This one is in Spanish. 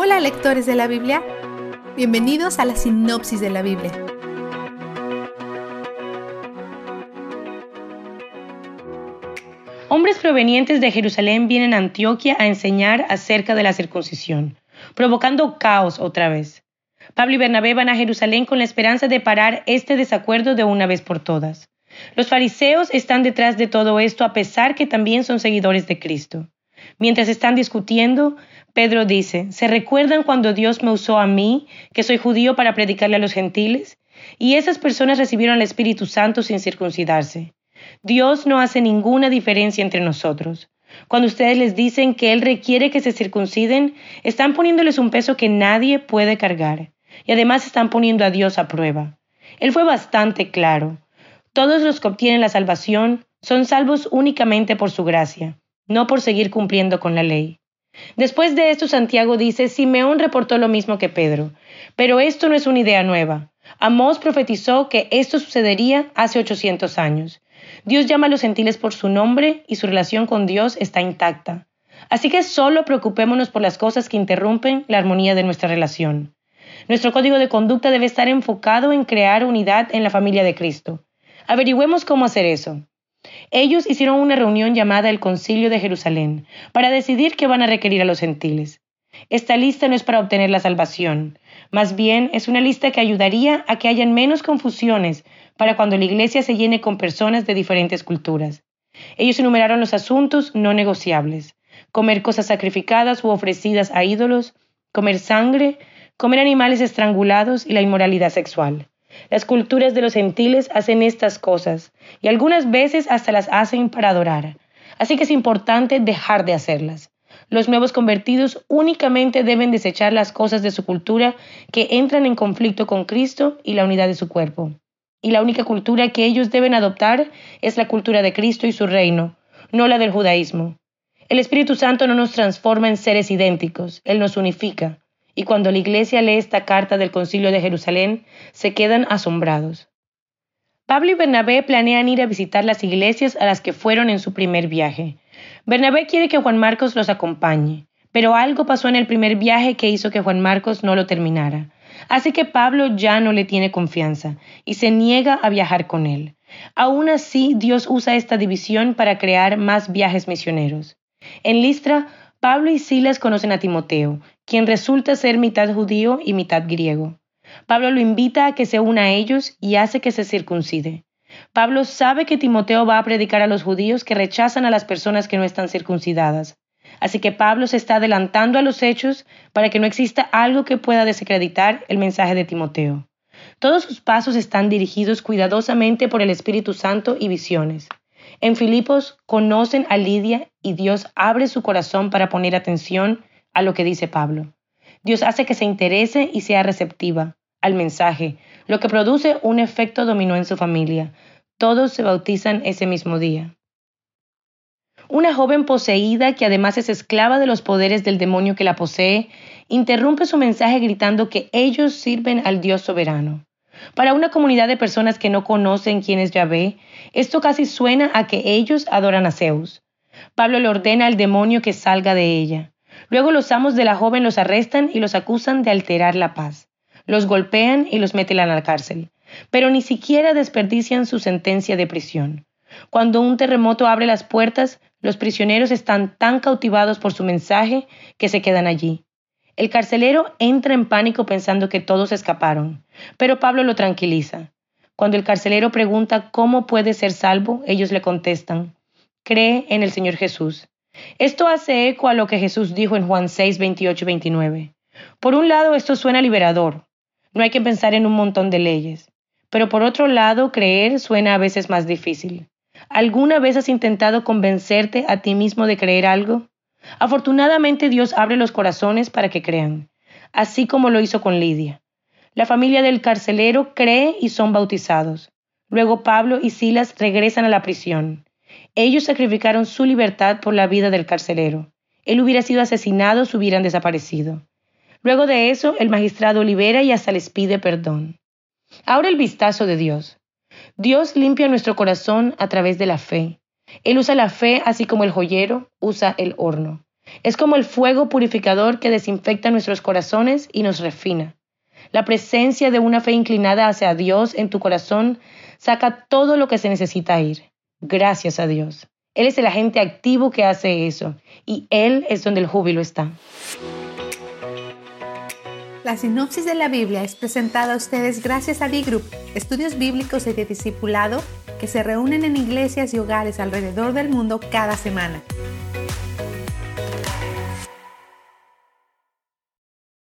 Hola lectores de la Biblia, bienvenidos a la sinopsis de la Biblia. Hombres provenientes de Jerusalén vienen a Antioquia a enseñar acerca de la circuncisión, provocando caos otra vez. Pablo y Bernabé van a Jerusalén con la esperanza de parar este desacuerdo de una vez por todas. Los fariseos están detrás de todo esto a pesar que también son seguidores de Cristo. Mientras están discutiendo, Pedro dice, ¿se recuerdan cuando Dios me usó a mí, que soy judío, para predicarle a los gentiles? Y esas personas recibieron el Espíritu Santo sin circuncidarse. Dios no hace ninguna diferencia entre nosotros. Cuando ustedes les dicen que Él requiere que se circunciden, están poniéndoles un peso que nadie puede cargar. Y además están poniendo a Dios a prueba. Él fue bastante claro. Todos los que obtienen la salvación son salvos únicamente por su gracia, no por seguir cumpliendo con la ley. Después de esto, Santiago dice, Simeón reportó lo mismo que Pedro, pero esto no es una idea nueva. Amós profetizó que esto sucedería hace 800 años. Dios llama a los gentiles por su nombre y su relación con Dios está intacta. Así que solo preocupémonos por las cosas que interrumpen la armonía de nuestra relación. Nuestro código de conducta debe estar enfocado en crear unidad en la familia de Cristo. Averigüemos cómo hacer eso. Ellos hicieron una reunión llamada el Concilio de Jerusalén para decidir qué van a requerir a los gentiles. Esta lista no es para obtener la salvación, más bien es una lista que ayudaría a que hayan menos confusiones para cuando la iglesia se llene con personas de diferentes culturas. Ellos enumeraron los asuntos no negociables, comer cosas sacrificadas u ofrecidas a ídolos, comer sangre, comer animales estrangulados y la inmoralidad sexual. Las culturas de los gentiles hacen estas cosas y algunas veces hasta las hacen para adorar. Así que es importante dejar de hacerlas. Los nuevos convertidos únicamente deben desechar las cosas de su cultura que entran en conflicto con Cristo y la unidad de su cuerpo. Y la única cultura que ellos deben adoptar es la cultura de Cristo y su reino, no la del judaísmo. El Espíritu Santo no nos transforma en seres idénticos, Él nos unifica y cuando la iglesia lee esta carta del concilio de Jerusalén, se quedan asombrados. Pablo y Bernabé planean ir a visitar las iglesias a las que fueron en su primer viaje. Bernabé quiere que Juan Marcos los acompañe, pero algo pasó en el primer viaje que hizo que Juan Marcos no lo terminara. Así que Pablo ya no le tiene confianza y se niega a viajar con él. Aún así, Dios usa esta división para crear más viajes misioneros. En Listra, Pablo y Silas conocen a Timoteo, quien resulta ser mitad judío y mitad griego. Pablo lo invita a que se una a ellos y hace que se circuncide. Pablo sabe que Timoteo va a predicar a los judíos que rechazan a las personas que no están circuncidadas. Así que Pablo se está adelantando a los hechos para que no exista algo que pueda desacreditar el mensaje de Timoteo. Todos sus pasos están dirigidos cuidadosamente por el Espíritu Santo y visiones. En Filipos conocen a Lidia y Dios abre su corazón para poner atención a lo que dice Pablo. Dios hace que se interese y sea receptiva al mensaje, lo que produce un efecto dominó en su familia. Todos se bautizan ese mismo día. Una joven poseída, que además es esclava de los poderes del demonio que la posee, interrumpe su mensaje gritando que ellos sirven al Dios soberano. Para una comunidad de personas que no conocen quién es Yahvé, esto casi suena a que ellos adoran a Zeus. Pablo le ordena al demonio que salga de ella. Luego los amos de la joven los arrestan y los acusan de alterar la paz. Los golpean y los meten a la cárcel. Pero ni siquiera desperdician su sentencia de prisión. Cuando un terremoto abre las puertas, los prisioneros están tan cautivados por su mensaje que se quedan allí. El carcelero entra en pánico pensando que todos escaparon, pero Pablo lo tranquiliza. Cuando el carcelero pregunta cómo puede ser salvo, ellos le contestan, cree en el Señor Jesús. Esto hace eco a lo que Jesús dijo en Juan 6, 28 y 29. Por un lado, esto suena liberador. No hay que pensar en un montón de leyes. Pero por otro lado, creer suena a veces más difícil. ¿Alguna vez has intentado convencerte a ti mismo de creer algo? Afortunadamente Dios abre los corazones para que crean, así como lo hizo con Lidia. La familia del carcelero cree y son bautizados. Luego Pablo y Silas regresan a la prisión. Ellos sacrificaron su libertad por la vida del carcelero. Él hubiera sido asesinado si hubieran desaparecido. Luego de eso, el magistrado libera y hasta les pide perdón. Ahora el vistazo de Dios. Dios limpia nuestro corazón a través de la fe. Él usa la fe así como el joyero usa el horno. Es como el fuego purificador que desinfecta nuestros corazones y nos refina. La presencia de una fe inclinada hacia Dios en tu corazón saca todo lo que se necesita ir. Gracias a Dios. Él es el agente activo que hace eso y Él es donde el júbilo está. La sinopsis de la Biblia es presentada a ustedes gracias a D-Group, estudios bíblicos y de discipulado que se reúnen en iglesias y hogares alrededor del mundo cada semana